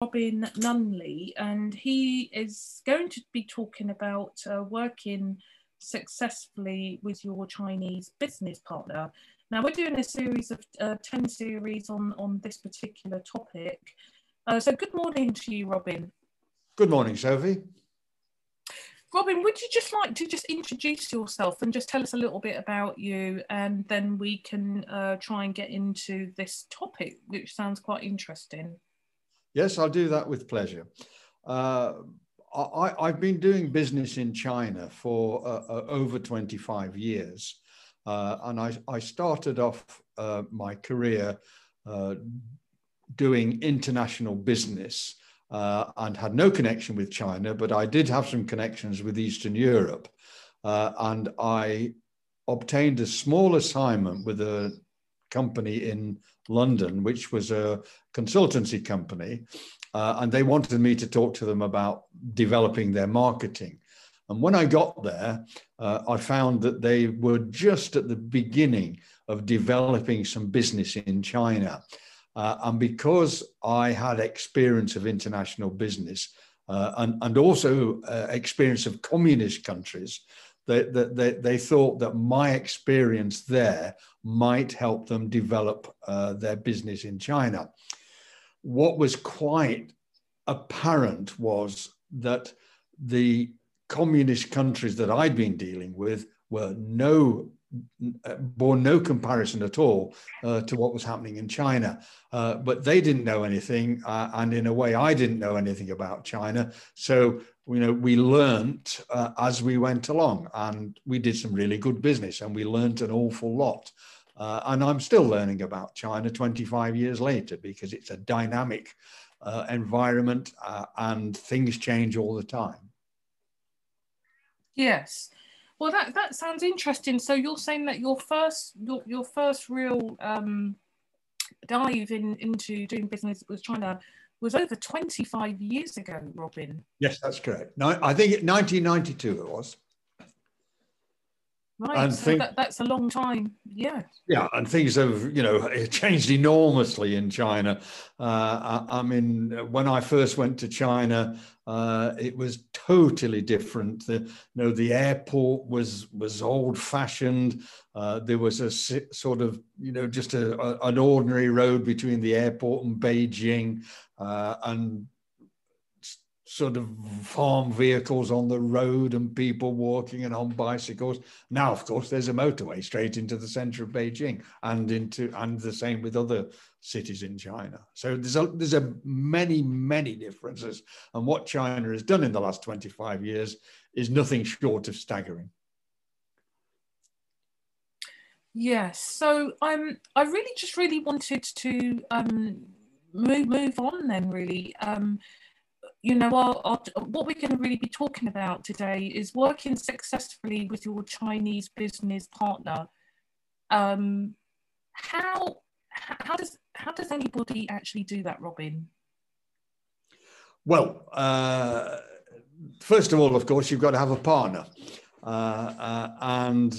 Robin Nunley, and he is going to be talking about uh, working successfully with your Chinese business partner. Now, we're doing a series of uh, 10 series on, on this particular topic. Uh, so, good morning to you, Robin. Good morning, Sophie. Robin, would you just like to just introduce yourself and just tell us a little bit about you, and then we can uh, try and get into this topic, which sounds quite interesting. Yes, I'll do that with pleasure. Uh, I, have been doing business in China for uh, uh over 25 years, uh, and I, I, started off uh, my career doing international business uh, and had no connection with China, but I did have some connections with Eastern Europe. Uh, and I obtained a small assignment with a company in London, which was a consultancy company. Uh, and they wanted me to talk to them about developing their marketing. And when I got there, uh, I found that they were just at the beginning of developing some business in China. Uh, and because I had experience of international business uh, and, and also uh, experience of communist countries, they, they, they thought that my experience there might help them develop uh, their business in China. What was quite apparent was that the communist countries that I'd been dealing with were no bore no comparison at all uh, to what was happening in China. Uh, but they didn't know anything, uh, and in a way, I didn't know anything about China. So you know, we learnt uh, as we went along, and we did some really good business, and we learnt an awful lot. Uh, and I'm still learning about China 25 years later because it's a dynamic uh, environment, and things change all the time. Yes. Well, that that sounds interesting. So you're saying that your first your, your first real um, dive in into doing business with China was over 25 years ago, Robin. Yes, that's correct. No, I think 1992 it was. Right, and so think, that, that's a long time. Yeah. Yeah, and things have, you know, changed enormously in China. Uh, I, I, mean, when I first went to China, uh, it was totally different. The, you know, the airport was was old fashioned. Uh, there was a sort of, you know, just a, a, an ordinary road between the airport and Beijing, uh, and sort of farm vehicles on the road and people walking and on bicycles. Now, of course, there's a motorway straight into the center of Beijing and into and the same with other cities in China. So there's a there's a many many differences, and what China has done in the last 25 years is nothing short of staggering. Yes, so um, I really just really wanted to um, move move on then really. Um, you know, our, our, what we're going to really be talking about today is working successfully with your Chinese business partner. Um, how how does how does anybody actually do that, Robin? Well, uh, first of all, of course, you've got to have a partner, uh, uh, and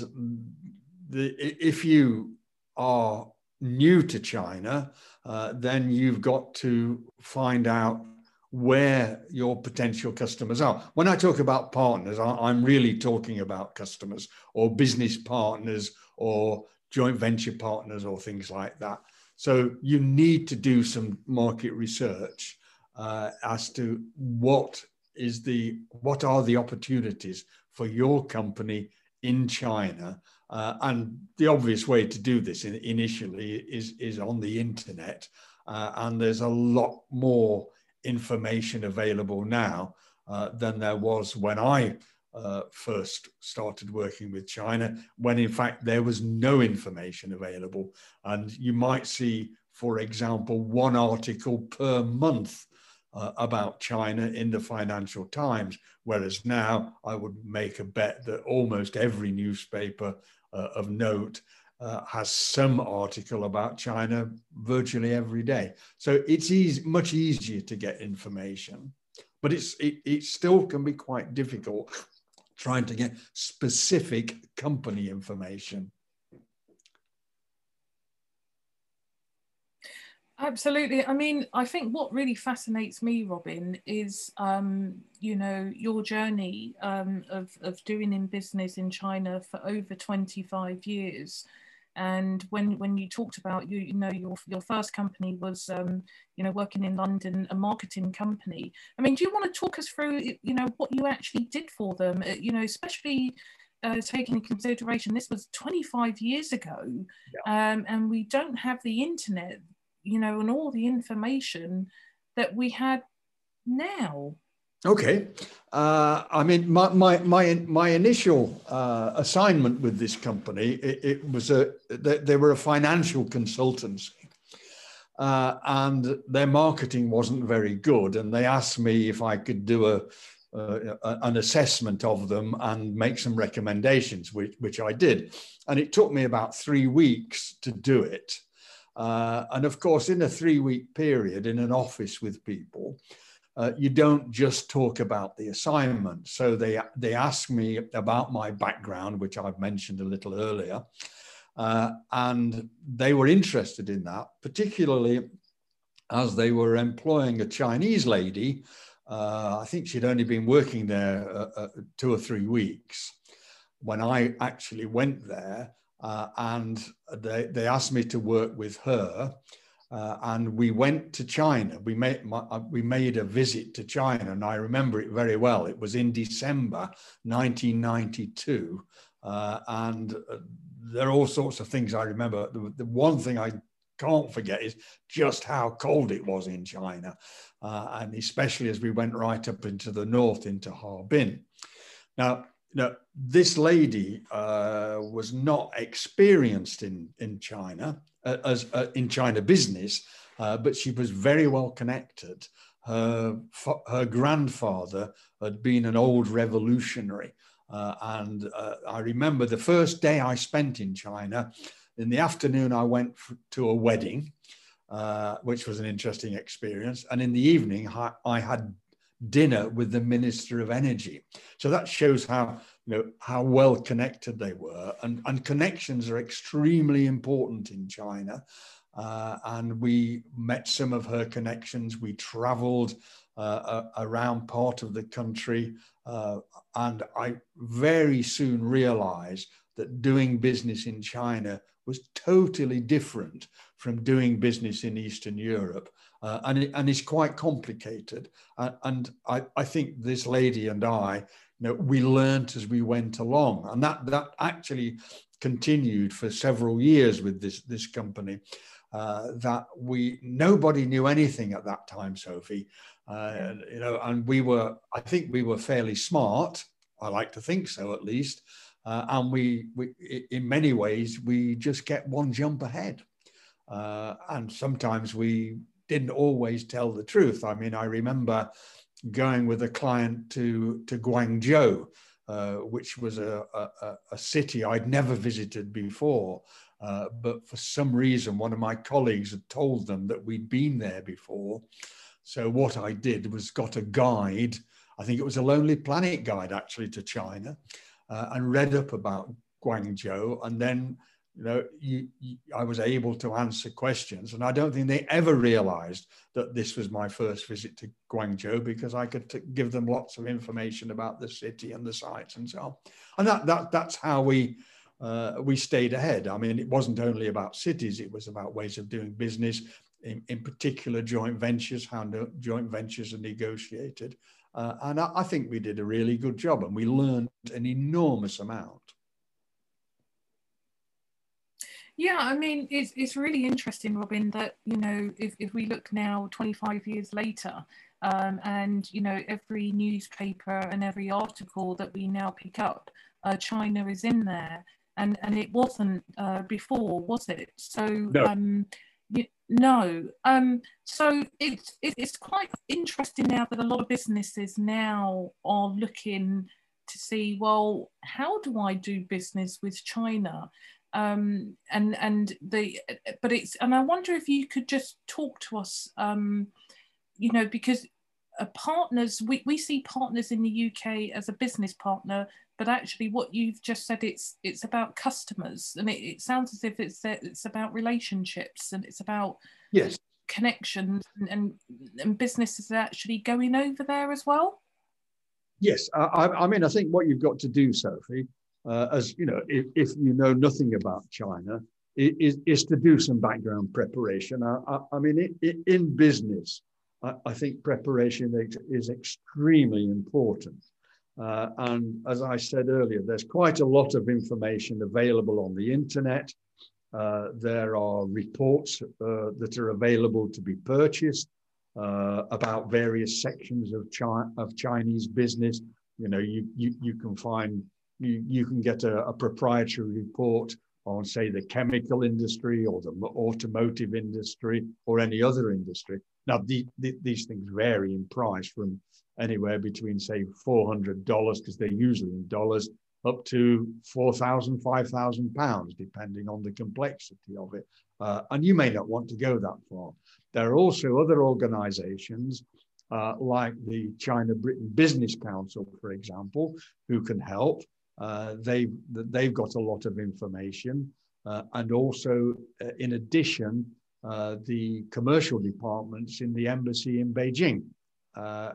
the, if you are new to China, uh, then you've got to find out where your potential customers are. When I talk about partners, I'm really talking about customers or business partners or joint venture partners or things like that. So you need to do some market research uh, as to what is the what are the opportunities for your company in China. Uh, and the obvious way to do this in, initially is, is on the internet. Uh, and there's a lot more information available now uh, than there was when I uh, first started working with China, when in fact there was no information available. And you might see, for example, one article per month uh, about China in the Financial Times, whereas now I would make a bet that almost every newspaper uh, of note uh, has some article about China virtually every day. So it's easy, much easier to get information, but it's it, it still can be quite difficult trying to get specific company information. Absolutely. I mean, I think what really fascinates me, Robin, is um, you know your journey um, of of doing in business in China for over twenty five years. And when when you talked about you you know your your first company was um, you know working in London, a marketing company. I mean, do you want to talk us through you know what you actually did for them? Uh, you know, especially uh, taking into consideration this was 25 years ago yeah. um, and we don't have the internet you know, and all the information that we had now. Okay. Uh, I mean, my, my, my, my initial uh, assignment with this company, it, it was a, they, they, were a financial consultancy. Uh, and their marketing wasn't very good. And they asked me if I could do a, an assessment of them and make some recommendations, which, which I did. And it took me about three weeks to do it. Uh, and of course, in a three week period in an office with people, uh, you don't just talk about the assignment. So they, they asked me about my background, which I've mentioned a little earlier. Uh, and they were interested in that, particularly as they were employing a Chinese lady. Uh, I think she'd only been working there uh, uh, two or three weeks when I actually went there. And they, they asked me to work with her. Uh, and we went to China. We made my, uh, we made a visit to China, and I remember it very well. It was in December 1992, uh, and uh, there are all sorts of things I remember. The, the, one thing I can't forget is just how cold it was in China, uh, and especially as we went right up into the north into Harbin. Now, know, this lady uh, was not experienced in, in China as uh, in China business, uh, but she was very well connected. Her, her grandfather had been an old revolutionary. Uh, and uh, I remember the first day I spent in China, in the afternoon, I went to a wedding, which was an interesting experience. And in the evening, I, I had dinner with the Minister of Energy. So that shows how you know how well connected they were, and, and connections are extremely important in China. Uh, and we met some of her connections. We travelled uh, around part of the country, uh, and I very soon realised that doing business in China was totally different from doing business in Eastern Europe uh, and, and it's quite complicated. Uh, and I, I think this lady and I, you know, we learned as we went along, and that that actually continued for several years with this this company. Uh, that we nobody knew anything at that time, Sophie. Uh, you know, and we were, I think we were fairly smart. I like to think so, at least. Uh, and we, we, in many ways, we just get one jump ahead. Uh, and sometimes we didn't always tell the truth. I mean, I remember going with a client to, to Guangzhou, uh, which was a, a, a, city I'd never visited before. Uh, but for some reason, one of my colleagues had told them that we'd been there before. So what I did was got a guide. I think it was a Lonely Planet guide actually to China, uh, and read up about Guangzhou, and then you know, you, you, I was able to answer questions. And I don't think they ever realized that this was my first visit to Guangzhou because I could t- give them lots of information about the city and the sites and so on. And that, that, that's how we, uh, we stayed ahead. I mean, it wasn't only about cities, it was about ways of doing business, in, in particular joint ventures, how no, joint ventures are negotiated. Uh, and I, I think we did a really good job and we learned an enormous amount. Yeah, I mean, it's, it's really interesting, Robin, that, you know, if, if we look now 25 years later, um, and, you know, every newspaper and every article that we now pick up, uh, China is in there. And, and it wasn't uh, before, was it? So, no. Um, you, no. Um, so it's, it's quite interesting now that a lot of businesses now are looking to see, well, how do I do business with China? Um, and and the but it's and I wonder if you could just talk to us, um, you know, because uh, partners we, we see partners in the UK as a business partner, but actually what you've just said it's it's about customers, and it, it sounds as if it's it's about relationships and it's about yes connections and, and, and businesses actually going over there as well? Yes, I, I, mean, I think what you've got to do, Sophie, uh, as you know, if, if, you know nothing about China, is, is to do some background preparation. I, I, I mean, it, it, in business, I, think preparation is extremely important. Uh, and as I said earlier, there's quite a lot of information available on the internet. Uh, there are reports uh, that are available to be purchased uh, about various sections of, Chi- of Chinese business. You know, you, you, you can find, you, you can get a, a proprietary report on, say, the chemical industry or the automotive industry or any other industry. Now, the, the, these things vary in price from anywhere between, say, $400, because they're usually in dollars, up to 4,000, 5,000 pounds, depending on the complexity of it. Uh, and you may not want to go that far. There are also other organizations uh, like the China Britain Business Council, for example, who can help. Uh, they've, they've got a lot of information. Uh, and also, uh, in addition, uh, the commercial departments in the embassy in Beijing uh,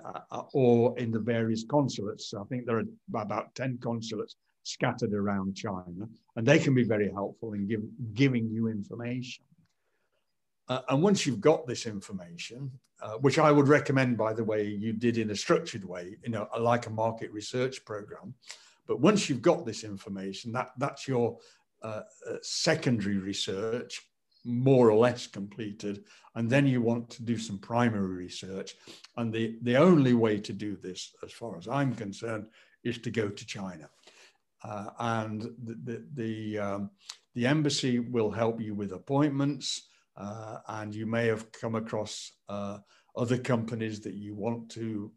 or in the various consulates. I think there are about 10 consulates scattered around China, and they can be very helpful in give, giving you information. Uh, and once you've got this information, uh, which I would recommend, by the way, you did in a structured way, you know, like a market research program. But once you've got this information, that, that's your uh, uh secondary research more or less completed. And then you want to do some primary research. And the, the only way to do this, as far as I'm concerned, is to go to China. Uh, and the, the, the, um, the, embassy will help you with appointments. Uh, and you may have come across uh, other companies that you want to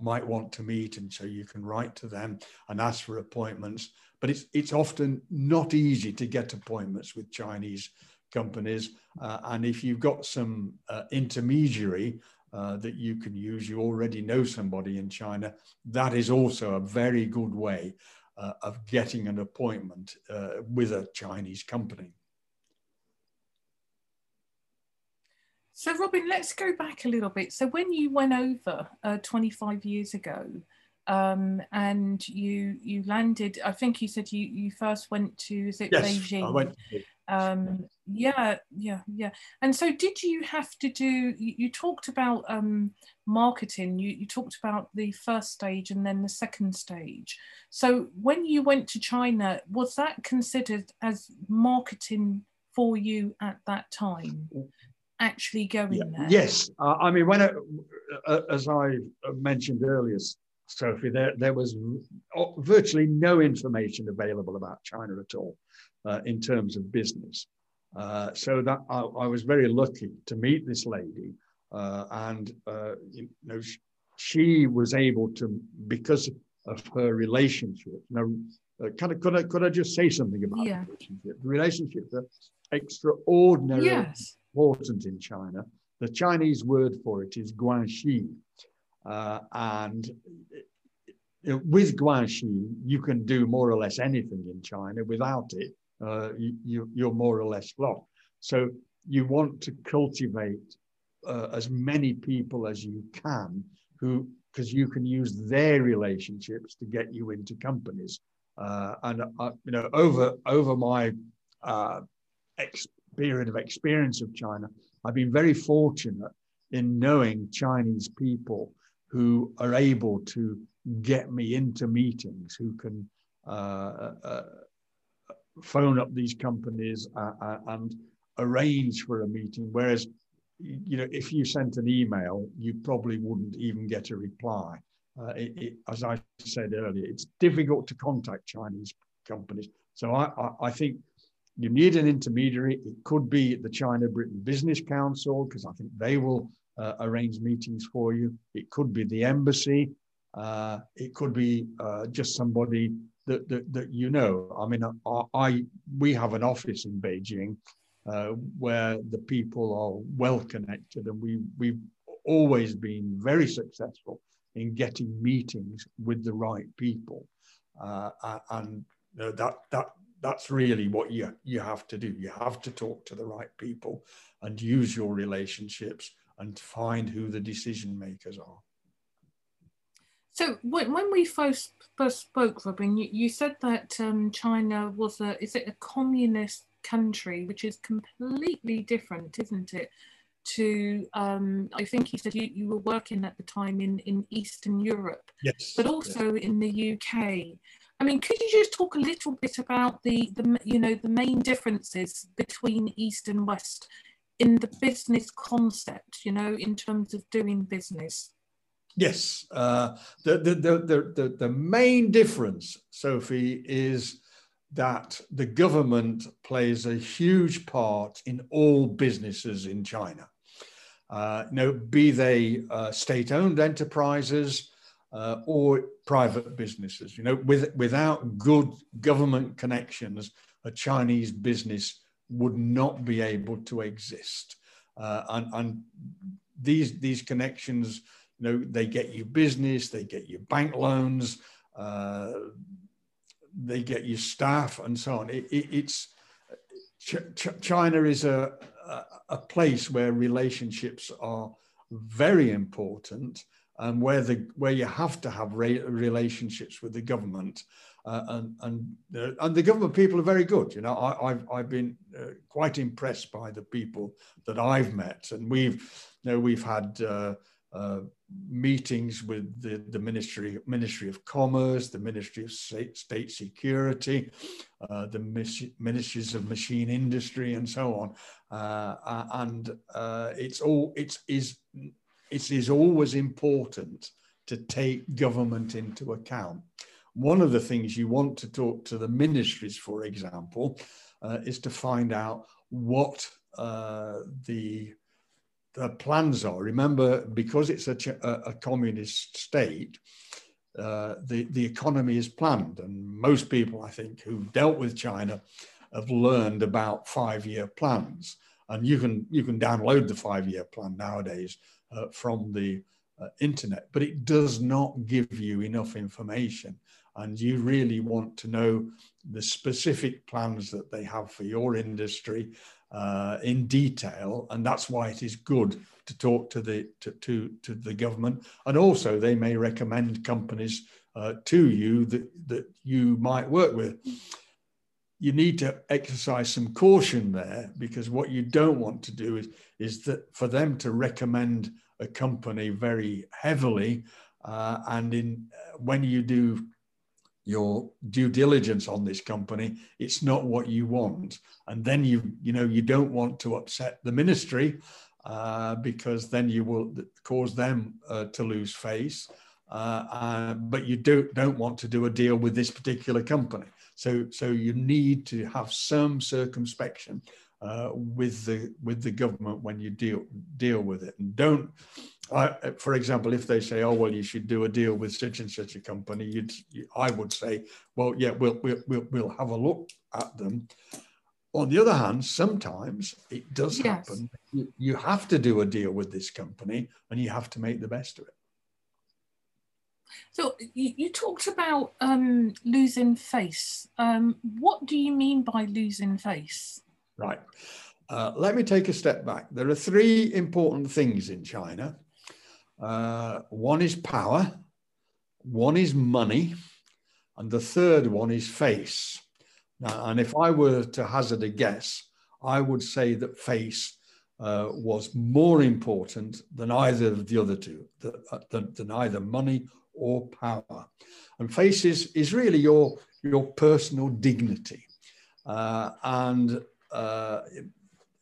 might want to meet and so you can write to them and ask for appointments but it's it's often not easy to get appointments with chinese companies. Uh, and if you've got some uh, intermediary uh, that you can use, you already know somebody in China, that is also a very good way uh, of getting an appointment uh, with a Chinese company. So, Robin, let's go back a little bit. So, when you went over uh, 25 years ago, um, and you you landed. I think you said you you first went to is it yes, Beijing? I went um yeah yeah yeah and so did you have to do you, you talked about um marketing you, you talked about the first stage and then the second stage so when you went to china was that considered as marketing for you at that time actually going yeah. there yes uh, i mean when uh, as i mentioned earlier sophie there, there was virtually no information available about china at all uh, in terms of business. Uh, so that I, I, was very lucky to meet this lady, uh, and uh, you know she, she, was able to because of her relationship. Now, uh, kind of could I could I just say something about yeah. the relationship? The relationships are extraordinarily yes. important in China. The Chinese word for it is guanxi, uh, and with guanxi, you can do more or less anything in China. Without it, uh, you, you're more or less lost. So you want to cultivate uh, as many people as you can who, because you can use their relationships to get you into companies. Uh, and uh, you know, over over my uh, ex- period of experience of China, I've been very fortunate in knowing Chinese people who are able to get me into meetings, who can uh, uh, phone up these companies uh, uh, and arrange for a meeting. Whereas, you know, if you sent an email, you probably wouldn't even get a reply. Uh, it, it, as I said earlier, it's difficult to contact Chinese companies. So I, I, I think you need an intermediary. It could be the China Britain Business Council, because I think they will uh, arrange meetings for you. It could be the embassy. Uh, it could be uh, just somebody that, that, that you know. I mean, I, I we have an office in Beijing uh, where the people are well connected, and we we've always been very successful in getting meetings with the right people, uh, and that that that's really what you, you have to do. You have to talk to the right people and use your relationships and find who the decision makers are. So when, when we first, first spoke, Robin, you, you said that um, China was a, is it a communist country, which is completely different, isn't it? To, um, I think you said you, you were working at the time in, in Eastern Europe, yes, but also yes. in the UK. I mean, could you just talk a little bit about the, the you know the main differences between East and West in the business concept, you know, in terms of doing business? Yes, uh, the, the, the, the, the main difference, Sophie, is that the government plays a huge part in all businesses in China. Uh, you know, be they uh, state-owned enterprises uh, or private businesses. You know, with, without good government connections, a Chinese business would not be able to exist. Uh, and, and these these connections, you know, they get you business, they get you bank loans, uh, they get you staff, and so on. It, it, it's Ch Ch China is a, a, a place where relationships are very important and where the where you have to have re relationships with the government uh, and and uh, and the government people are very good. You know, I, have I've been uh, quite impressed by the people that I've met, and we've you know we've had. Uh, uh, meetings with the, the Ministry Ministry of Commerce, the Ministry of State, State Security, uh, the Ministries of Machine Industry, and so on. and it's all it's is it is always important to take government into account. One of the things you want to talk to the ministries, for example, uh, is to find out what uh, the, the plans are. Remember, because it's a, a, communist state, uh, the, the economy is planned. And most people, I think, who've dealt with China have learned about five-year plans. And you can, you can download the five-year plan nowadays uh, from the uh, internet, but it does not give you enough information. And you really want to know the specific plans that they have for your industry uh, in detail. And that's why it is good to talk to the, to, to, to the government. And also they may recommend companies uh, to you that, that you might work with you need to exercise some caution there because what you don't want to do is, is that for them to recommend a company very heavily uh, and in uh, when you do your due diligence on this company it's not what you want. And then you you know you don't want to upset the ministry uh, because then you will cause them uh, to lose face uh, uh, but you don't don't want to do a deal with this particular company so, so you need to have some circumspection uh, with the with the government when you deal deal with it, and don't. I, for example, if they say, "Oh well, you should do a deal with such and such a company," you'd, I would say, "Well, yeah, we'll we'll we'll, we'll have a look at them." On the other hand, sometimes it does yes. happen. You, you have to do a deal with this company, and you have to make the best of it. So you, talked about um, losing face. Um, what do you mean by losing face? Right. Uh, let me take a step back. There are three important things in China. Uh, one is power, one is money, and the third one is face. Now, and if I were to hazard a guess, I would say that face uh, was more important than either of the other two, uh, than, than either money or power. And face is, is really your, your personal dignity. Uh, and uh,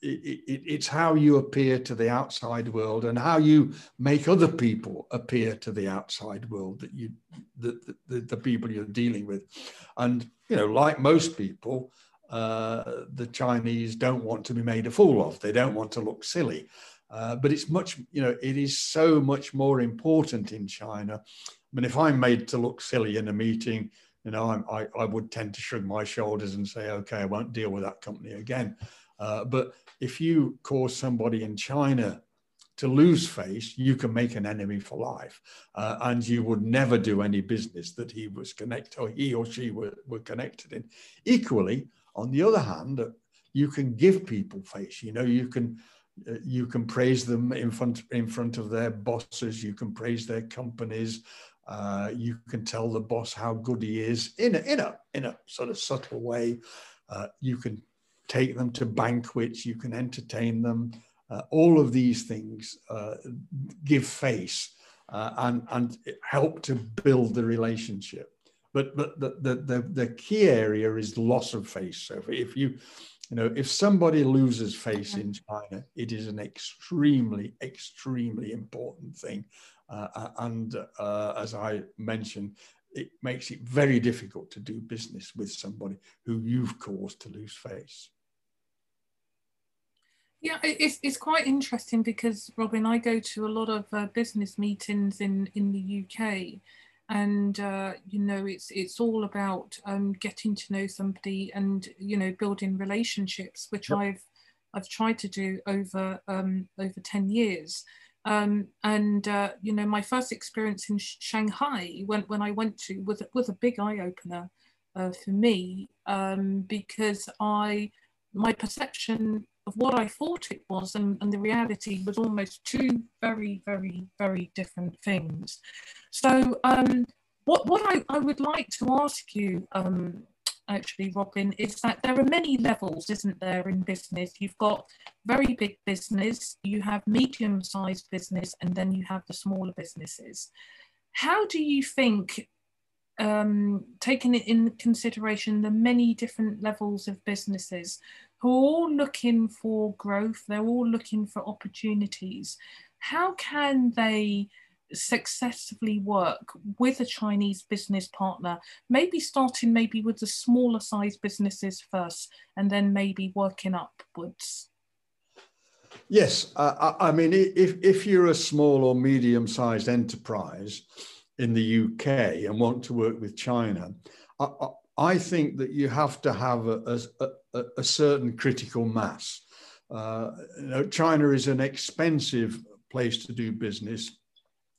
it, it, it's how you appear to the outside world and how you make other people appear to the outside world that you the, the, the people you're dealing with and you know like most people uh, the chinese don't want to be made a fool of they don't want to look silly uh, but it's much you know it is so much more important in china mean, if I'm made to look silly in a meeting, you know, I, I would tend to shrug my shoulders and say, okay, I won't deal with that company again. Uh, but if you cause somebody in China to lose face, you can make an enemy for life. Uh, and you would never do any business that he was connected or he or she were, were connected in. Equally, on the other hand, you can give people face. You know, you can uh, you can praise them in front in front of their bosses. You can praise their companies. Uh, you can tell the boss how good he is in a in a in a sort of subtle way. Uh, you can take them to banquets. You can entertain them. Uh, all of these things uh, give face uh, and and help to build the relationship. But but the, the the the key area is loss of face. So if you you know, if somebody loses face in China, it is an extremely, extremely important thing. Uh, and uh, as I mentioned, it makes it very difficult to do business with somebody who you've caused to lose face. Yeah, it's, it's quite interesting because, Robin, I go to a lot of uh, business meetings in, in the UK and uh, you know it's it's all about um, getting to know somebody and you know building relationships which yep. i've i've tried to do over um, over 10 years um, and uh, you know my first experience in shanghai when, when i went to was, was a big eye-opener uh, for me um, because i my perception of what I thought it was and, and the reality was almost two very, very, very different things. So um, what, what I, I would like to ask you um, actually, Robin, is that there are many levels, isn't there, in business? You've got very big business, you have medium sized business, and then you have the smaller businesses. How do you think, um, taking it in consideration the many different levels of businesses, who are all looking for growth, they're all looking for opportunities. How can they successfully work with a Chinese business partner, maybe starting maybe with the smaller size businesses first and then maybe working upwards? Yes, uh, I mean, if, if you're a small or medium sized enterprise in the UK and want to work with China, I, I think that you have to have a, a, a, a certain critical mass. Uh, you know, China is an expensive place to do business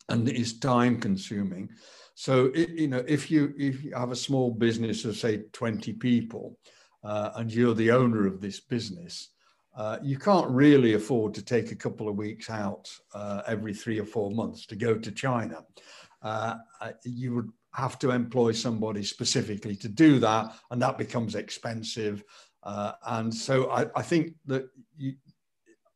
and is time consuming. So, it, you know, if you if you have a small business of say 20 people uh, and you're the owner of this business, uh, you can't really afford to take a couple of weeks out uh, every three or four months to go to China. Uh, uh, you would have to employ somebody specifically to do that, and that becomes expensive. Uh, and so I, I, think that you,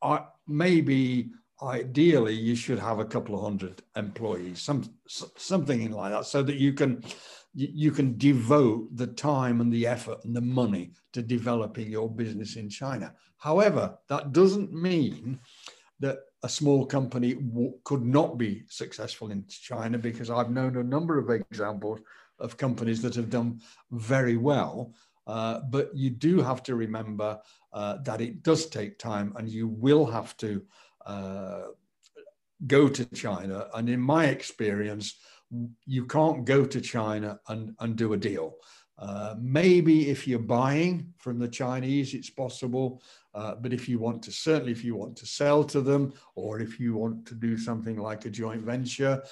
I, maybe ideally you should have a couple of hundred employees, some something like that, so that you can you can devote the time and the effort and the money to developing your business in China. However, that doesn't mean that a small company could not be successful in China because I've known a number of examples of companies that have done very well. Uh, but you do have to remember uh, that it does take time and you will have to uh, go to China. And in my experience, you can't go to China and, and do a deal. Uh, maybe if you're buying from the Chinese, it's possible. Uh, but if you want to, certainly if you want to sell to them, or if you want to do something like a joint venture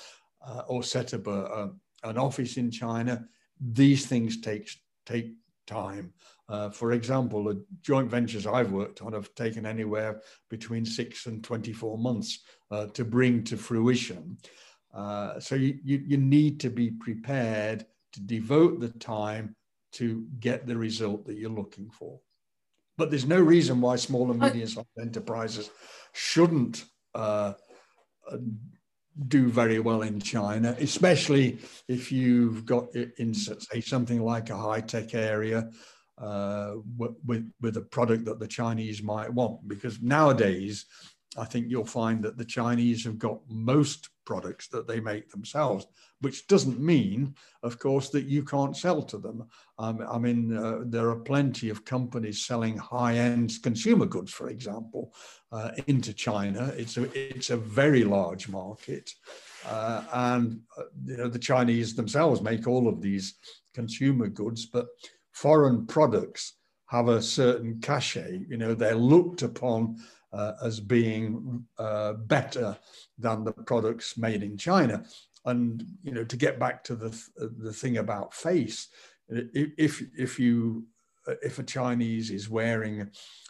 uh, or set up a, a, an office in China, these things take, take time. Uh, for example, the joint ventures I've worked on have taken anywhere between six and 24 months uh, to bring to fruition. Uh, so you, you, you need to be prepared to devote the time to get the result that you're looking for. But there's no reason why small and medium-sized enterprises shouldn't uh, uh, do very well in China, especially if you've got in say something like a high-tech area uh, with with a product that the Chinese might want. Because nowadays, I think you'll find that the Chinese have got most products that they make themselves, which doesn't mean, of course, that you can't sell to them. Um, I mean, uh, there are plenty of companies selling high-end consumer goods, for example, uh, into China. It's a it's a very large market, uh, and uh, you know the Chinese themselves make all of these consumer goods, but foreign products have a certain cachet. You know, they're looked upon uh, as being uh, better than the products made in China. And you know, to get back to the the thing about face, if if you if a Chinese is wearing,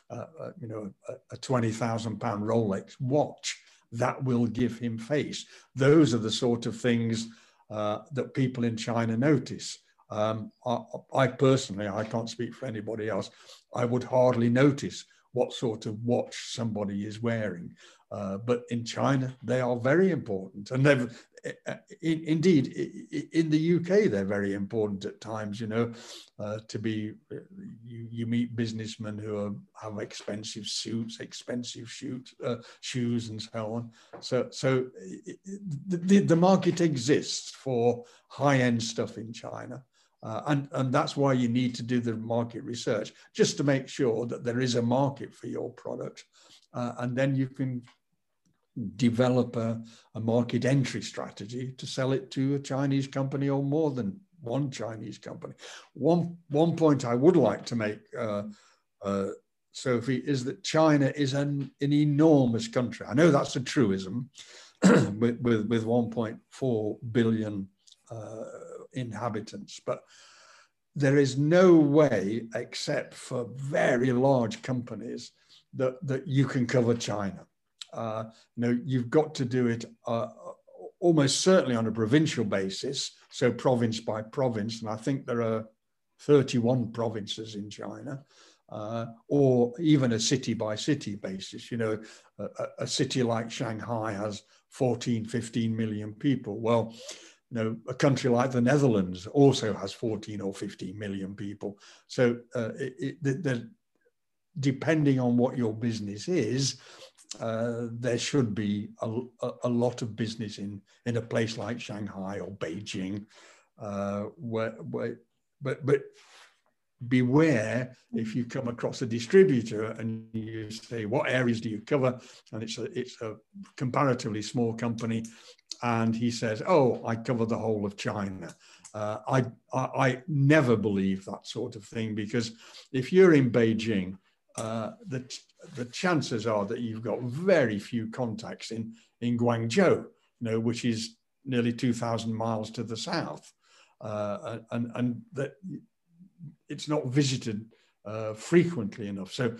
uh, uh, you know, a, a twenty thousand pound Rolex watch, that will give him face. Those are the sort of things uh, that people in China notice. Um, I, I, personally, I can't speak for anybody else. I would hardly notice what sort of watch somebody is wearing. Uh, but in China, they are very important, and they've uh, in, indeed in the UK they're very important at times. You know, uh, to be you, you meet businessmen who are, have expensive suits, expensive shoes, uh, shoes, and so on. So so the, the market exists for high end stuff in China. Uh, and, and that's why you need to do the market research, just to make sure that there is a market for your product. Uh, and then you can develop a, a, market entry strategy to sell it to a Chinese company or more than one Chinese company. One, one point I would like to make, uh, uh Sophie, is that China is an, an enormous country. I know that's a truism with, with, with 1.4 billion uh, inhabitants. But there is no way, except for very large companies, that, that you can cover China. Uh, know, you've got to do it uh, almost certainly on a provincial basis, so province by province, and I think there are 31 provinces in China. Uh, or even a city by city basis. You know, a, a, city like Shanghai has 14, 15 million people. Well, you know, a country like the Netherlands also has 14 or 15 million people. So, uh, it, it, depending on what your business is, uh, there should be a, a, lot of business in, in a place like Shanghai or Beijing, uh, where, where, but, but beware if you come across a distributor and you say, what areas do you cover? And it's a, it's a comparatively small company and he says, "Oh, I cover the whole of China." Uh, I, I, I never believe that sort of thing because if you're in Beijing, uh, the the chances are that you've got very few contacts in in Guangzhou, you know, which is nearly two thousand miles to the south, uh, and and that it's not visited uh, frequently enough. So,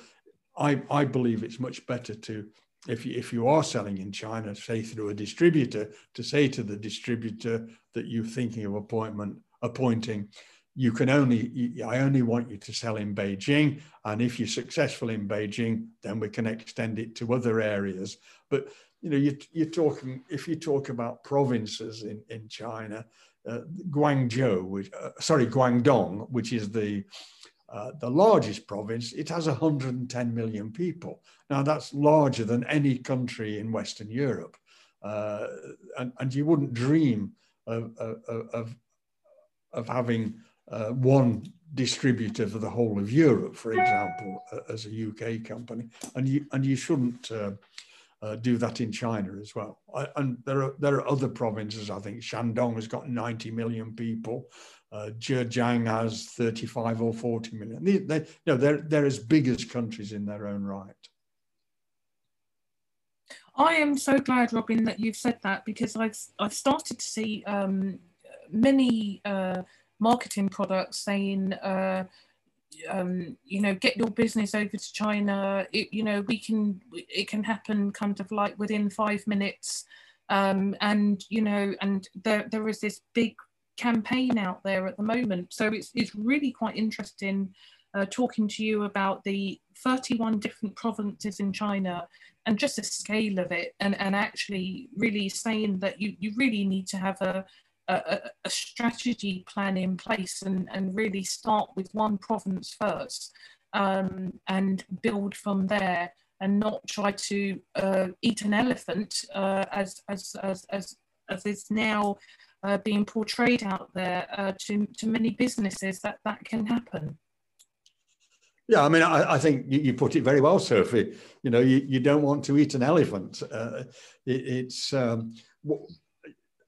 I I believe it's much better to if you, if you are selling in China, say through a distributor, to say to the distributor that you're thinking of appointment appointing, you can only I only want you to sell in Beijing, and if you're successful in Beijing, then we can extend it to other areas. But you know, you're, you're talking if you talk about provinces in in China, uh, Guangzhou, which, uh, sorry, Guangdong, which is the uh, the largest province, it has 110 million people. Now, that's larger than any country in Western Europe. Uh, and, and, you wouldn't dream of, of, of having uh, one distributor for the whole of Europe, for example, as a UK company. And you, and you shouldn't uh, uh, do that in China as well. I, and there are, there are other provinces, I think Shandong has got 90 million people. Uh, Zhejiang has 35 or 40 million. They, they, know, they're, they're as big as countries in their own right. I am so glad, Robin, that you've said that because I've, I've started to see um, many uh, marketing products saying, uh, um, you know, get your business over to China. It, you know, we can, it can happen kind of like within five minutes. Um, and, you know, and there, there is this big campaign out there at the moment. So it's, it's really quite interesting uh, talking to you about the 31 different provinces in China and just the scale of it and, and actually really saying that you, you really need to have a, a, a strategy plan in place and, and really start with one province first um, and build from there and not try to uh, eat an elephant uh, as, as, as, as, as is now uh, being portrayed out there uh, to, to many businesses that that can happen. Yeah, I mean, I, I think you, you, put it very well, Sophie. You know, you, you don't want to eat an elephant. Uh, it, it's um,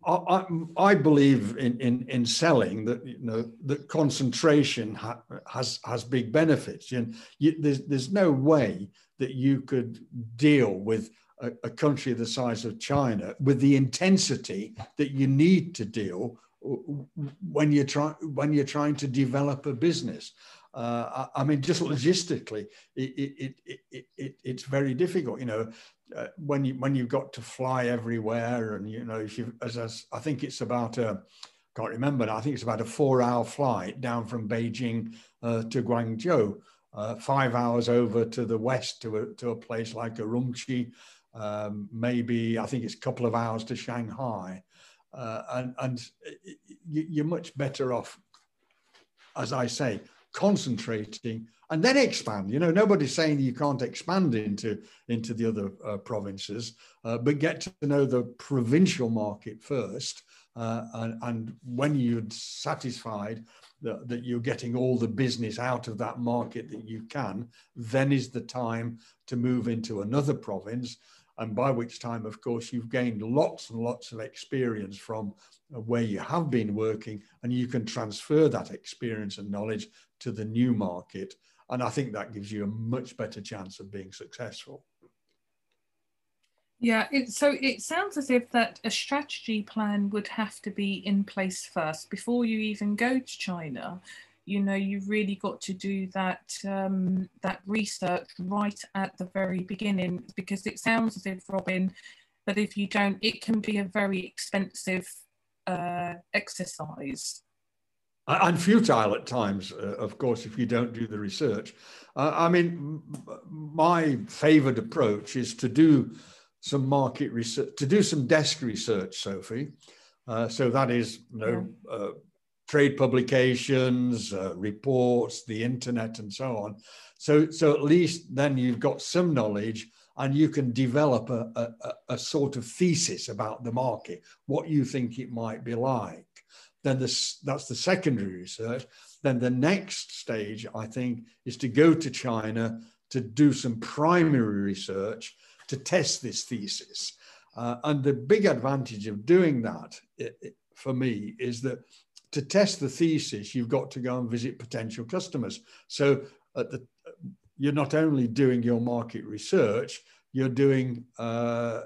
I, I, believe in, in, in selling that you know that concentration ha, has has big benefits. And you, there's there's no way that you could deal with a, a, country the size of China with the intensity that you need to deal when you're trying when you're trying to develop a business. Uh, I, I, mean, just logistically, it, it, it, it, it's very difficult. You know, uh, when you when you've got to fly everywhere, and you know, if you as, as I think it's about a can't remember. I think it's about a four-hour flight down from Beijing uh, to Guangzhou, uh, five hours over to the west to a, to a place like Urumqi, um, maybe I think it's a couple of hours to Shanghai, uh, and and you're much better off, as I say, concentrating and then expand. You know, nobody's saying you can't expand into into the other uh, provinces, uh, but get to know the provincial market first. Uh, and, and, when you're satisfied that, that, you're getting all the business out of that market that you can, then is the time to move into another province. And by which time, of course, you've gained lots and lots of experience from uh, where you have been working, and you can transfer that experience and knowledge to the new market. And I think that gives you a much better chance of being successful. Yeah, it, so it sounds as if that a strategy plan would have to be in place first before you even go to China. You know, you've really got to do that um, that research right at the very beginning because it sounds as if Robin, that if you don't, it can be a very expensive uh, exercise and futile at times, uh, of course, if you don't do the research. Uh, I mean, my favored approach is to do some market research, to do some desk research, Sophie. Uh, so that is, you know. Uh, trade publications, uh, reports, the internet, and so on. So, so at least then you've got some knowledge and you can develop a, a, a sort of thesis about the market, what you think it might be like then this, that's the secondary research. Then the next stage, I think, is to go to China to do some primary research to test this thesis. Uh, and the big advantage of doing that it, it, for me is that to test the thesis, you've got to go and visit potential customers. So the, you're not only doing your market research, you're doing uh,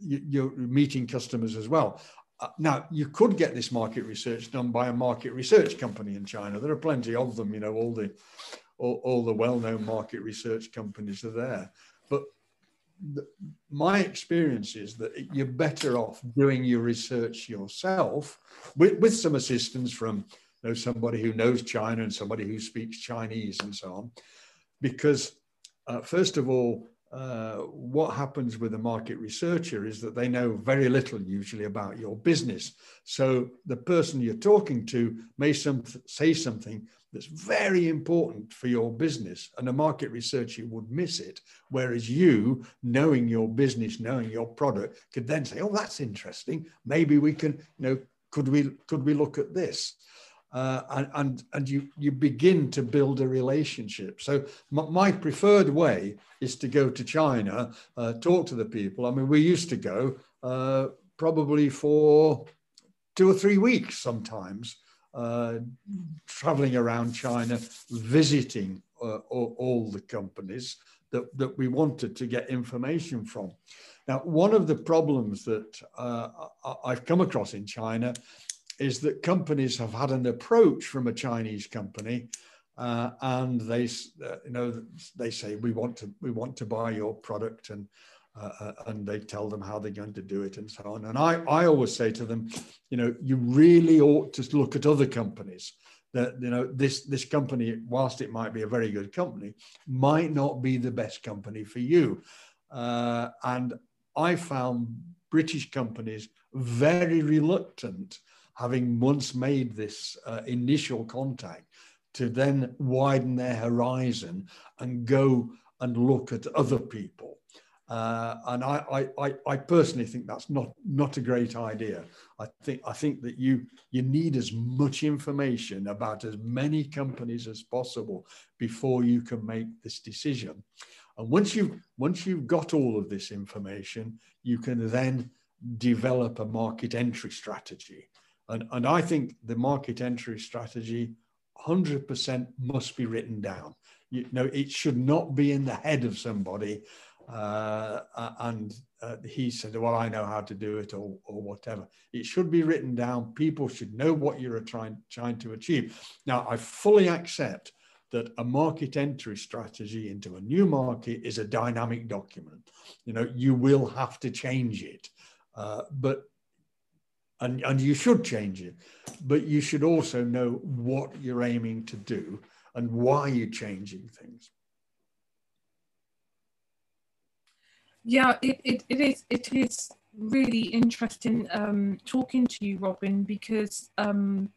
you're meeting customers as well. Uh, now, you could get this market research done by a market research company in China. There are plenty of them, you know, all the all, all the well-known market research companies are there. The, my experience is that you're better off doing your research yourself with, with some assistance from you know, somebody who knows China and somebody who speaks Chinese and so on. Because uh, first of all, uh, what happens with a market researcher is that they know very little usually about your business. So the person you're talking to may some, say something that's very important for your business, and a market researcher would miss it. Whereas you, knowing your business, knowing your product, could then say, "Oh, that's interesting. Maybe we can, you know, could we could we look at this?" Uh, and, and, you, you begin to build a relationship. So my preferred way is to go to China, uh, talk to the people. I mean, we used to go uh, probably for two or three weeks sometimes, uh, traveling around China, visiting uh, all, all, the companies that, that we wanted to get information from. Now, one of the problems that I've come across in China is that companies have had an approach from a Chinese company, uh, and they, uh, you know, they say we want to we want to buy your product, and uh, uh, and they tell them how they're going to do it and so on. And I I always say to them, you know, you really ought to look at other companies. That you know this this company, whilst it might be a very good company, might not be the best company for you. Uh, and I found British companies very reluctant having once made this uh, initial contact, to then widen their horizon and go and look at other people. Uh, and I, I, I personally think that's not, not a great idea. I think, I think that you, you need as much information about as many companies as possible before you can make this decision. And once you've, once you've got all of this information, you can then develop a market entry strategy. And, and I think the market entry strategy 100% must be written down. You know, it should not be in the head of somebody uh, and uh, he said, well, I know how to do it or, or whatever. It should be written down. People should know what you're trying, trying to achieve. Now, I fully accept that a market entry strategy into a new market is a dynamic document. You know, you will have to change it, uh, but and, and you should change it, but you should also know what you're aiming to do and why you're changing things. Yeah, it, it, it is it is really interesting um, talking to you, Robin, because um,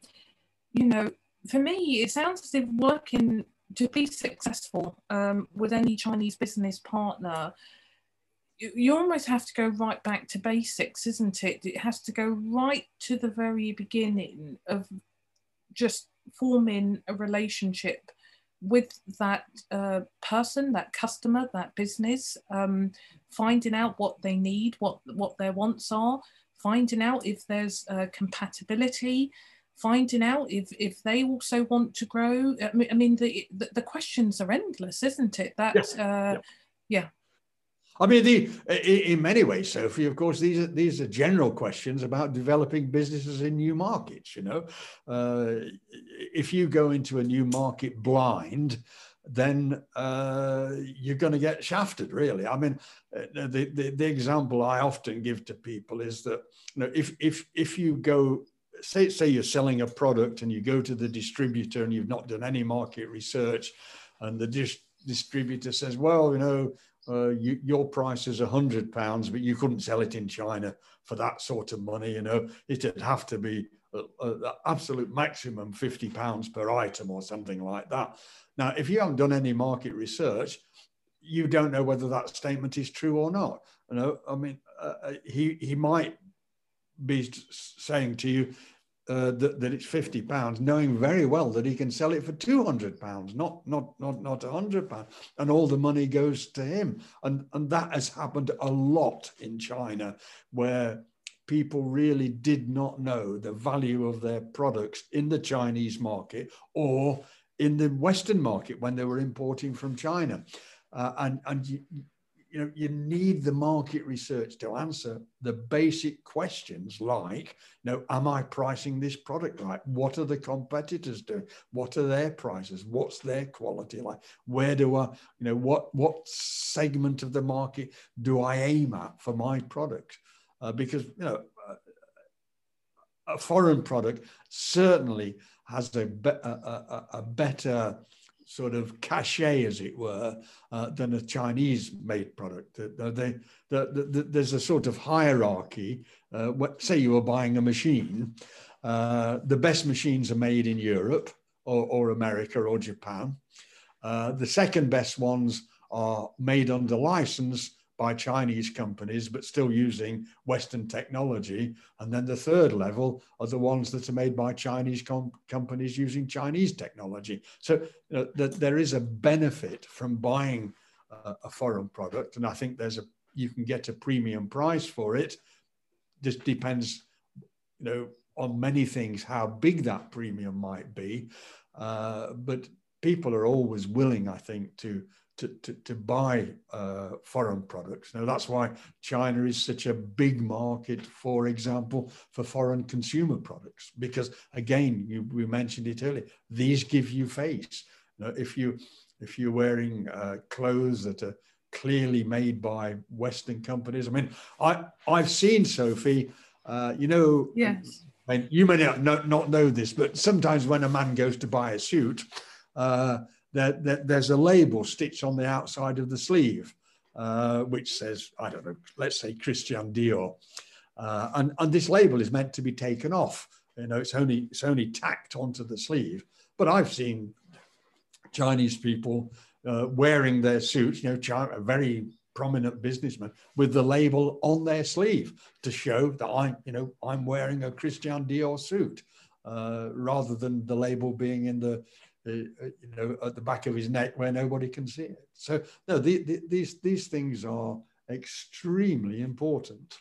you know, for me, it sounds as if working to be successful um, with any Chinese business partner, you, you almost have to go right back to basics, isn't it? It has to go right to the very beginning of just forming a relationship with that uh, person, that customer, that business, um, finding out what they need, what what their wants are, finding out if there's uh, compatibility, finding out if if they also want to grow. I mean, I mean the, the, the questions are endless, isn't it? That yeah. Uh, yeah. yeah. I mean, the, in many ways, Sophie. Of course, these are these are general questions about developing businesses in new markets. You know, uh, if you go into a new market blind, then uh, you're going to get shafted. Really, I mean, uh, the, the, the example I often give to people is that you know if if if you go say say you're selling a product and you go to the distributor and you've not done any market research, and the dis- distributor says, well, you know uh, you, your price is a hundred pounds, but you couldn't sell it in China for that sort of money. You know, it'd have to be the absolute maximum 50 pounds per item or something like that. Now, if you haven't done any market research, you don't know whether that statement is true or not. You know, I mean, uh, uh he he might be saying to you, uh, that, that it's 50 pounds, knowing very well that he can sell it for 200 pounds, not, not, not, not 100 pounds. And all the money goes to him. And, and that has happened a lot in China where people really did not know the value of their products in the Chinese market or in the Western market when they were importing from China. Uh, and and you, know you need the market research to answer the basic questions like you know am i pricing this product right? What are the competitors doing? What are their prices? What's their quality like? Where do i you know what what segment of the market do i aim at for my product? Uh, because you know a foreign product certainly has a, be- a, a, a better sort of cachet, as it were, uh, than a Chinese made product. They, they, the, the, there's a sort of hierarchy. Uh, what, say you were buying a machine, uh, the best machines are made in Europe or, or America or Japan. Uh, the second best ones are made under license by Chinese companies, but still using Western technology. And then the third level are the ones that are made by Chinese com- companies using Chinese technology. So that there is a benefit from buying uh, a foreign product, and I think there's a you can get a premium price for it. This depends, you know, on many things how big that premium might be, uh, but people are always willing, I think, to to, to, to buy uh, foreign products. Now, that's why China is such a big market, for example, for foreign consumer products, because again, you, we mentioned it earlier, these give you face. Know, if, you, if you're wearing uh, clothes that are clearly made by Western companies, I mean, I, I've seen, Sophie, uh, you know, yes. I mean, you may not know, not know this, but sometimes when a man goes to buy a suit, uh, there, there, there's a label stitched on the outside of the sleeve, uh, which says, I don't know, let's say Christian Dior. Uh, and, and this label is meant to be taken off. You know, it's only, it's only tacked onto the sleeve. But I've seen Chinese people uh, wearing their suits, you know, China, very prominent businessmen with the label on their sleeve to show that I'm, you know, I'm wearing a Christian Dior suit, uh, rather than the label being in the you know, at the back of his neck where nobody can see it. So no, the, the, these these things are extremely important.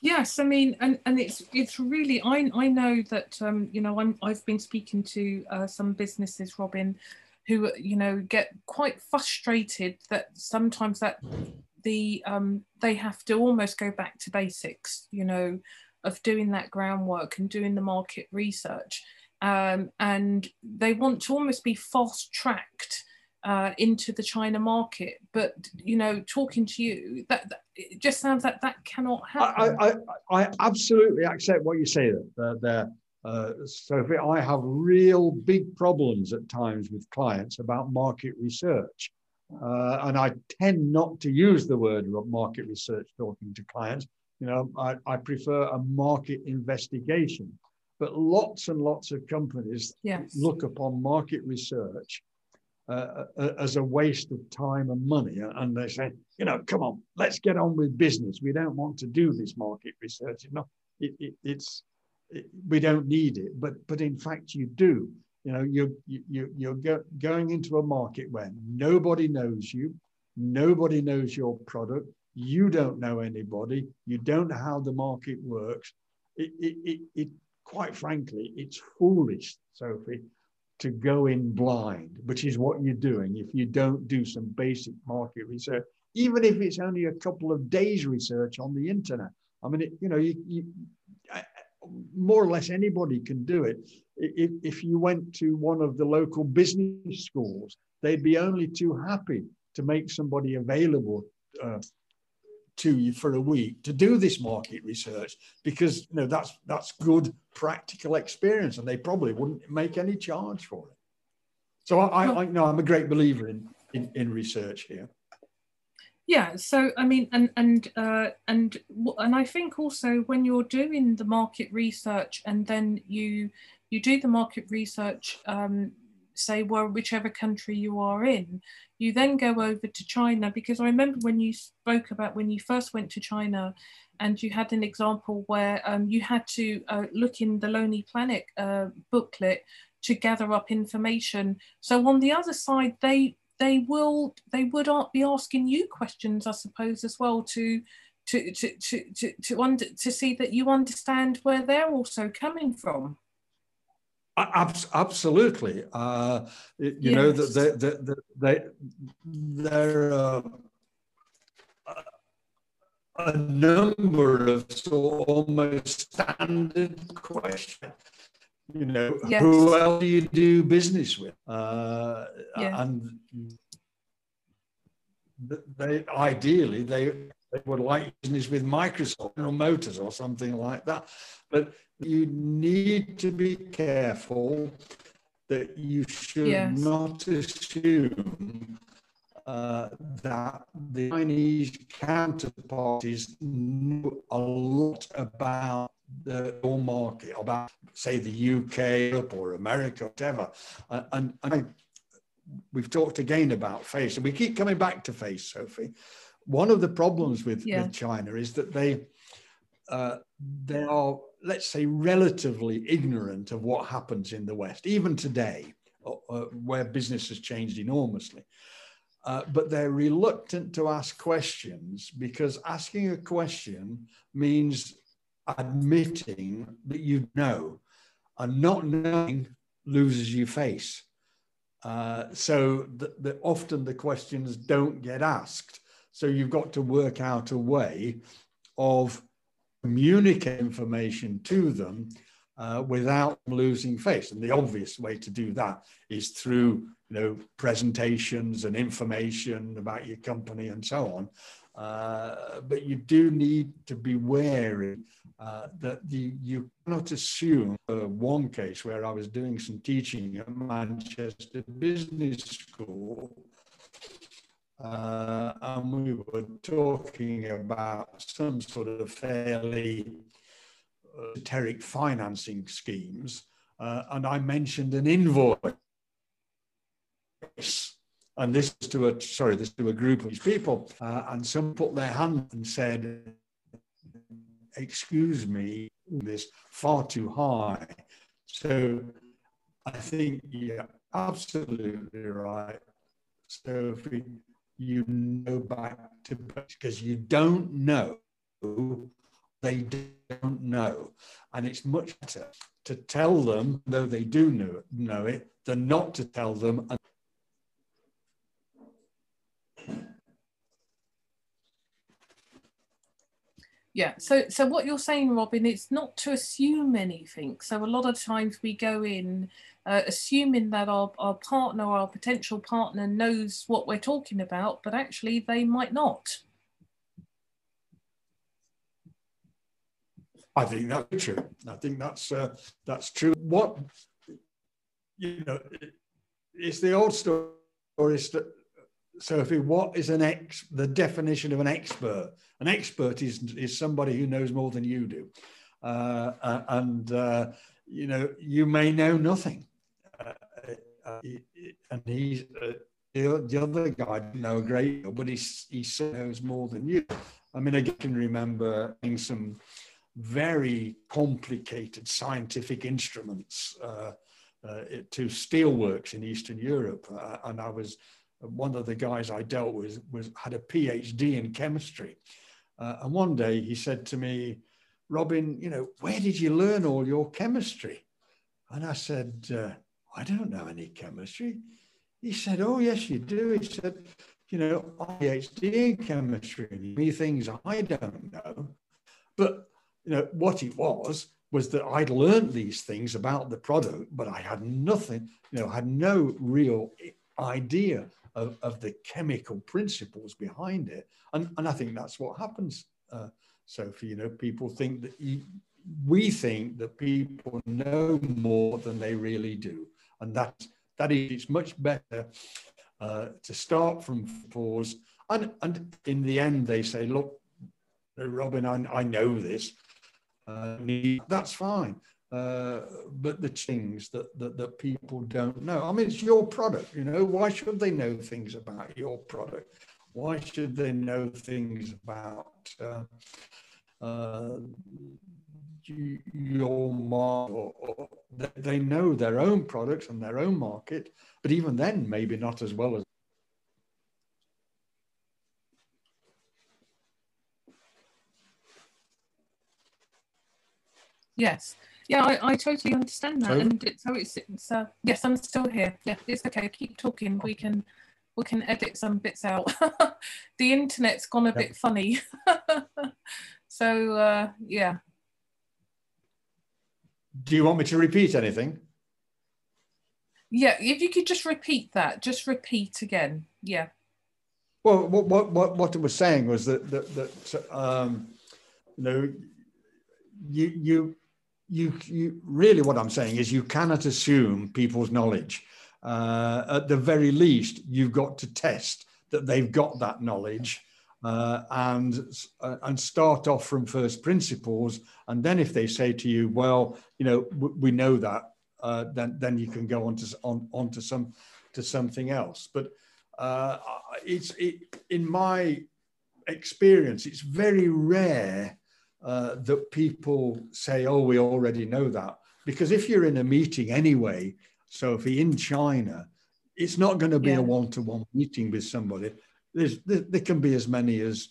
Yes, I mean, and, and it's it's really I I know that um, you know I'm I've been speaking to uh, some businesses, Robin, who you know get quite frustrated that sometimes that the um, they have to almost go back to basics, you know, of doing that groundwork and doing the market research, um, and they want to almost be fast tracked uh, into the China market. But you know, talking to you, that, that it just sounds like that cannot happen. I, I, I absolutely accept what you say there. there. Uh, Sophie, I have real big problems at times with clients about market research. Uh, and I tend not to use the word market research talking to clients. You know, I, I prefer a market investigation. But lots and lots of companies yes. look upon market research uh, as a waste of time and money. And they say, you know, come on, let's get on with business. We don't want to do this market research. You know, it, it, it's it, we don't need it, but but in fact you do. You know, you're you, you're go, going into a market where nobody knows you, nobody knows your product, you don't know anybody, you don't know how the market works. It, it, it, it quite frankly, it's foolish, Sophie, to go in blind, which is what you're doing if you don't do some basic market research, even if it's only a couple of days research on the internet. I mean, it, you know, you, you, more or less anybody can do it. If, if you went to one of the local business schools, they'd be only too happy to make somebody available uh, to you for a week to do this market research because you know that's that's good practical experience and they probably wouldn't make any charge for it. So i, I, I know i'm a great believer in, in in research here. Yeah so i mean and and uh, and and i think also when you're doing the market research and then you you do the market research um, say, well, whichever country you are in. You then go over to China because I remember when you spoke about when you first went to China and you had an example where um, you had to uh, look in the Lonely Planet uh, booklet to gather up information. So on the other side, they they will they would be asking you questions, I suppose, as well to to to to to to, under, to see that you understand where they're also coming from. Absolutely. Uh, you yes. know that they, they, they, they're uh, a number of so almost standard questions. You know, yes. who else do you do business with? Uh, yeah. And they ideally they, they would like business with Microsoft or Motors or something like that. But you need to be careful that you should yes. not assume uh, that the Chinese counterparties know a lot about the whole market, about, say, the UK, Europe, or America, whatever. Uh, and, and I, we've talked again about face, and we keep coming back to face, Sophie. One of the problems with, yeah. with China is that they uh, they are let's say, relatively ignorant of what happens in the West, even today, uh, uh, where business has changed enormously. Uh, but they're reluctant to ask questions because asking a question means admitting that you know, and not knowing loses you face. Uh, so the, the, often the questions don't get asked. So you've got to work out a way of communicate information to them uh, without losing face. And the obvious way to do that is through you know presentations and information about your company and so on. Uh, but you do need to be wary uh, that the, you cannot assume uh, one case where I was doing some teaching at Manchester Business School uh, and we were talking about some sort of fairly esoteric financing schemes, uh, and I mentioned an invoice. And this to a sorry, this to a group of people, uh, and some put their hand and said, "Excuse me, this far too high." So, I think you're absolutely right. So if we you know back to because you don't know they don't know. And it's much better to tell them, though they do know, know it, than not to tell them. and Yeah. So, so what you're saying, Robin, it's not to assume anything. So a lot of times we go in uh, assuming that our, our partner our potential partner knows what we're talking about, but actually they might not. I think that's true. I think that's uh, that's true. What you know, it's the old story. Sophie, what is an ex? The definition of an expert. An expert is is somebody who knows more than you do, uh, and uh, you know you may know nothing, uh, uh and he's uh, the, the other guy didn't know a great deal, but he he knows more than you. I mean, I can remember some very complicated scientific instruments uh, uh, to steelworks in Eastern Europe. Uh, and I was one of the guys I dealt with was had a PhD in chemistry. Uh, and one day he said to me, Robin, you know, where did you learn all your chemistry? And I said, uh, I don't know any chemistry. He said, Oh, yes, you do. He said, You know, PhD in chemistry, me things I don't know. But you know, what it was was that I'd learned these things about the product, but I had nothing, you know, had no real idea of, of the chemical principles behind it. And, and I think that's what happens, uh, Sophie. You know, people think that you, we think that people know more than they really do. And that, that is, it's much better uh, to start from pause. And, and in the end, they say, look, Robin, I, I know this uh, that's fine. Uh, but the things that, that, that people don't know. I mean, it's your product, you know. Why should they know things about your product? Why should they know things about uh, uh, your market? They know their own products and their own market, but even then, maybe not as well as Yes. Yeah, I, I totally understand that. And it, so it's, it's uh, yes, I'm still here. Yeah, it's okay. Keep talking. We can we can edit some bits out. the internet's gone a yep. bit funny. so uh, yeah. Do you want me to repeat anything? Yeah, if you could just repeat that, just repeat again. Yeah. Well, what what what, what it was saying was that that, that um, you know you you you, you really what I'm saying is you cannot assume people's knowledge. Uh, at the very least, you've got to test that they've got that knowledge uh, and uh, and start off from first principles. And then if they say to you, well, you know, we know that, uh, then then you can go on to on, on to some to something else. But uh, it's it, in my experience, it's very rare uh, that people say, oh, we already know that. Because if you're in a meeting anyway, Sophie, in China, it's not going to be yeah. a one to one meeting with somebody. There's, there, there, can be as many as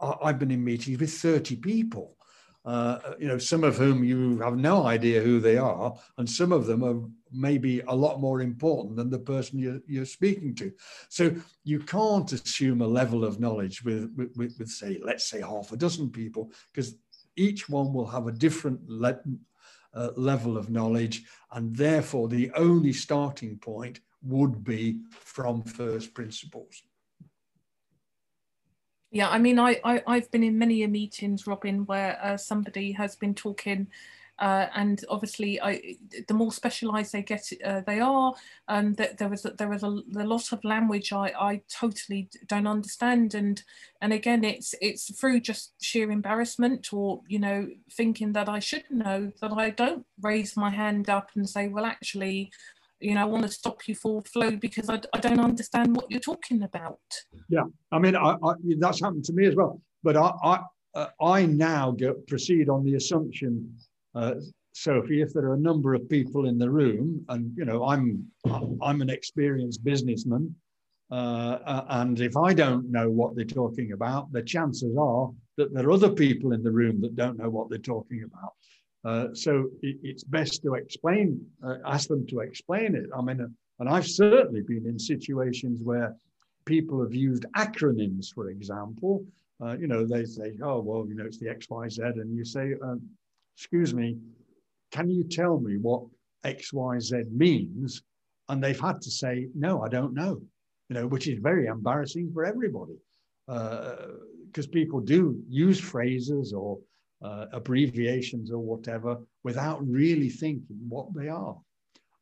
I've been in meetings with 30 people. Uh, you know, some of whom you have no idea who they are, and some of them are maybe a lot more important than the person you're, you're speaking to. So you can't assume a level of knowledge with, with, with say, let's say half a dozen people, because each one will have a different le uh, level of knowledge, and therefore the only starting point would be from first principles. Yeah, I mean, I, I have been in many meetings, Robin, where uh, somebody has been talking, uh, and obviously, I the more specialised they get, uh, they are. Um, that there was there was a, a, lot of language I, I totally don't understand, and and again, it's it's through just sheer embarrassment or you know thinking that I should know that I don't raise my hand up and say, well, actually, you know, I want to stop you full flow because I, I don't understand what you're talking about. Yeah, I mean, I, I, that's happened to me as well. But I, I, uh, I now get, proceed on the assumption, uh, Sophie, if there are a number of people in the room, and you know, I'm, I'm an experienced businessman, uh, uh and if I don't know what they're talking about, the chances are that there are other people in the room that don't know what they're talking about. Uh, so it, it's best to explain, uh, ask them to explain it. I mean, uh, and I've certainly been in situations where people have used acronyms, for example. Uh, you know, they say, oh, well, you know, it's the XYZ. And you say, um, excuse me, can you tell me what XYZ means? And they've had to say, no, I don't know, you know, which is very embarrassing for everybody because uh, people do use phrases or uh, abbreviations or whatever without really thinking what they are.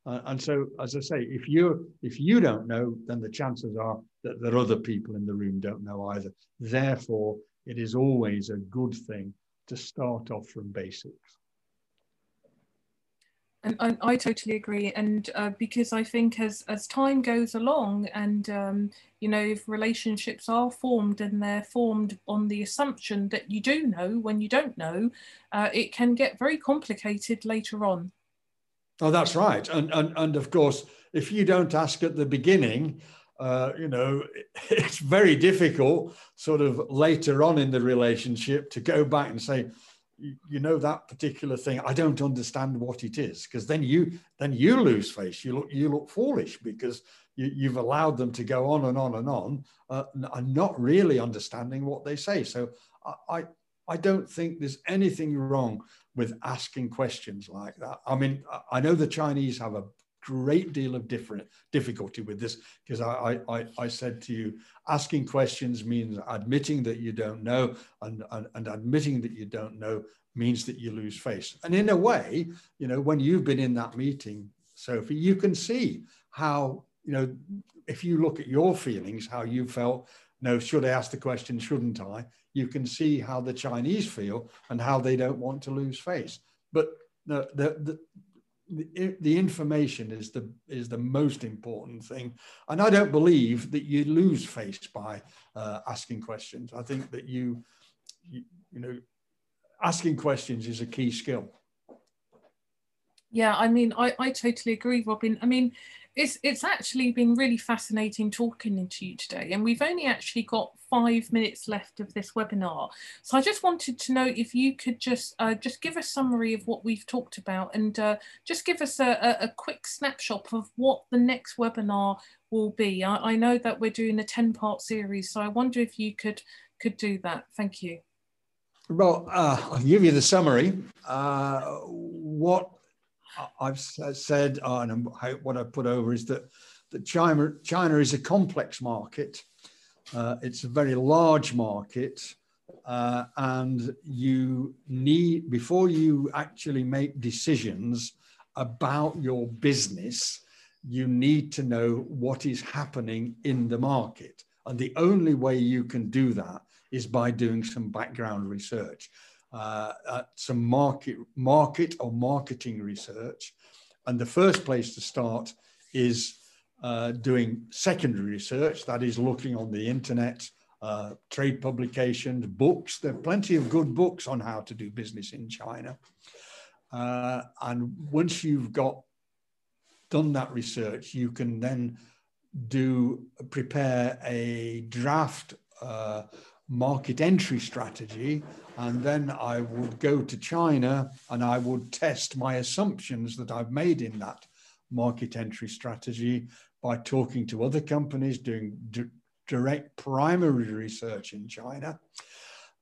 Uh, and so, as I say, if you if you don't know, then the chances are that there are other people in the room don't know either. Therefore, it is always a good thing to start off from basics. And, I totally agree. And uh, because I think as, as time goes along and, um, you know, if relationships are formed and they're formed on the assumption that you do know when you don't know, uh, it can get very complicated later on. Oh, that's right. And, and, and of course, if you don't ask at the beginning, uh, you know, it's very difficult sort of later on in the relationship to go back and say, you know that particular thing. I don't understand what it is because then you then you lose face. You look you look foolish because you, have allowed them to go on and on and on uh, and not really understanding what they say. So I, I don't think there's anything wrong with asking questions like that. I mean i know the chinese have a great deal of different difficulty with this because I, I, I said to you, asking questions means admitting that you don't know, and, and, and admitting that you don't know means that you lose face. And in a way, you know, when you've been in that meeting, Sophie, you can see how, you know, if you look at your feelings, how you felt, no, should I ask the question, shouldn't I? You can see how the Chinese feel and how they don't want to lose face. But the, the, the the, information is the is the most important thing. And i don't believe that you lose face by uh, asking questions. I think that you, you you know asking questions is a key skill. Yeah i mean i i totally agree robin. I mean it's it's actually been really fascinating talking to you today and we've only actually got five minutes left of this webinar. So i just wanted to know if you could just uh, just give a summary of what we've talked about and uh, just give us a, a, quick snapshot of what the next webinar will be. I, I know that we're doing a 10 part series so i wonder if you could could do that. Thank you. Well uh, i'll give you the summary. Uh, what I've said, uh, and what I put over is that, that China, China is a complex market. Uh, it's a very large market. Uh, and you need, before you actually make decisions about your business, you need to know what is happening in the market. And the only way you can do that is by doing some background research uh, some market, market or marketing research. And the first place to start is uh, doing secondary research, that is looking on the internet, uh, trade publications, books. There are plenty of good books on how to do business in China. Uh, and once you've got done that research, you can then do prepare a draft uh, market entry strategy. And then I would go to China and I would test my assumptions that I've made in that market entry strategy by talking to other companies, doing d- direct primary research in China,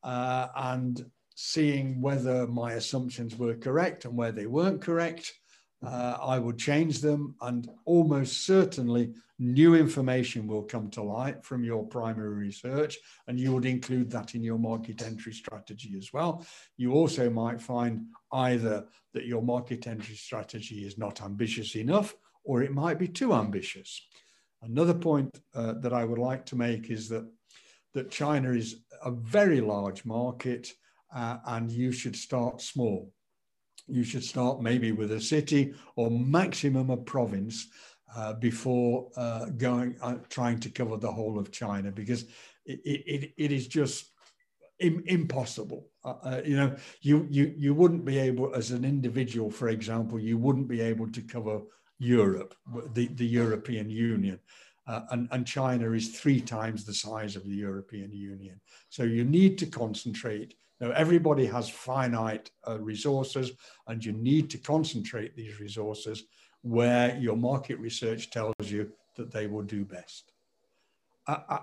uh, and seeing whether my assumptions were correct and where they weren't correct. Uh, I will change them, and almost certainly new information will come to light from your primary research, and you would include that in your market entry strategy as well. You also might find either that your market entry strategy is not ambitious enough, or it might be too ambitious. Another point uh, that I would like to make is that, that China is a very large market, uh, and you should start small you should start maybe with a city or maximum a province uh, before uh, going uh, trying to cover the whole of China because it, it, it is just Im- impossible. Uh, uh, you know, you, you you wouldn't be able as an individual, for example, you wouldn't be able to cover Europe, the, the European Union. uh, and, and China is three times the size of the European Union. So you need to concentrate. Now, everybody has finite uh, resources, and you need to concentrate these resources where your market research tells you that they will do best. I,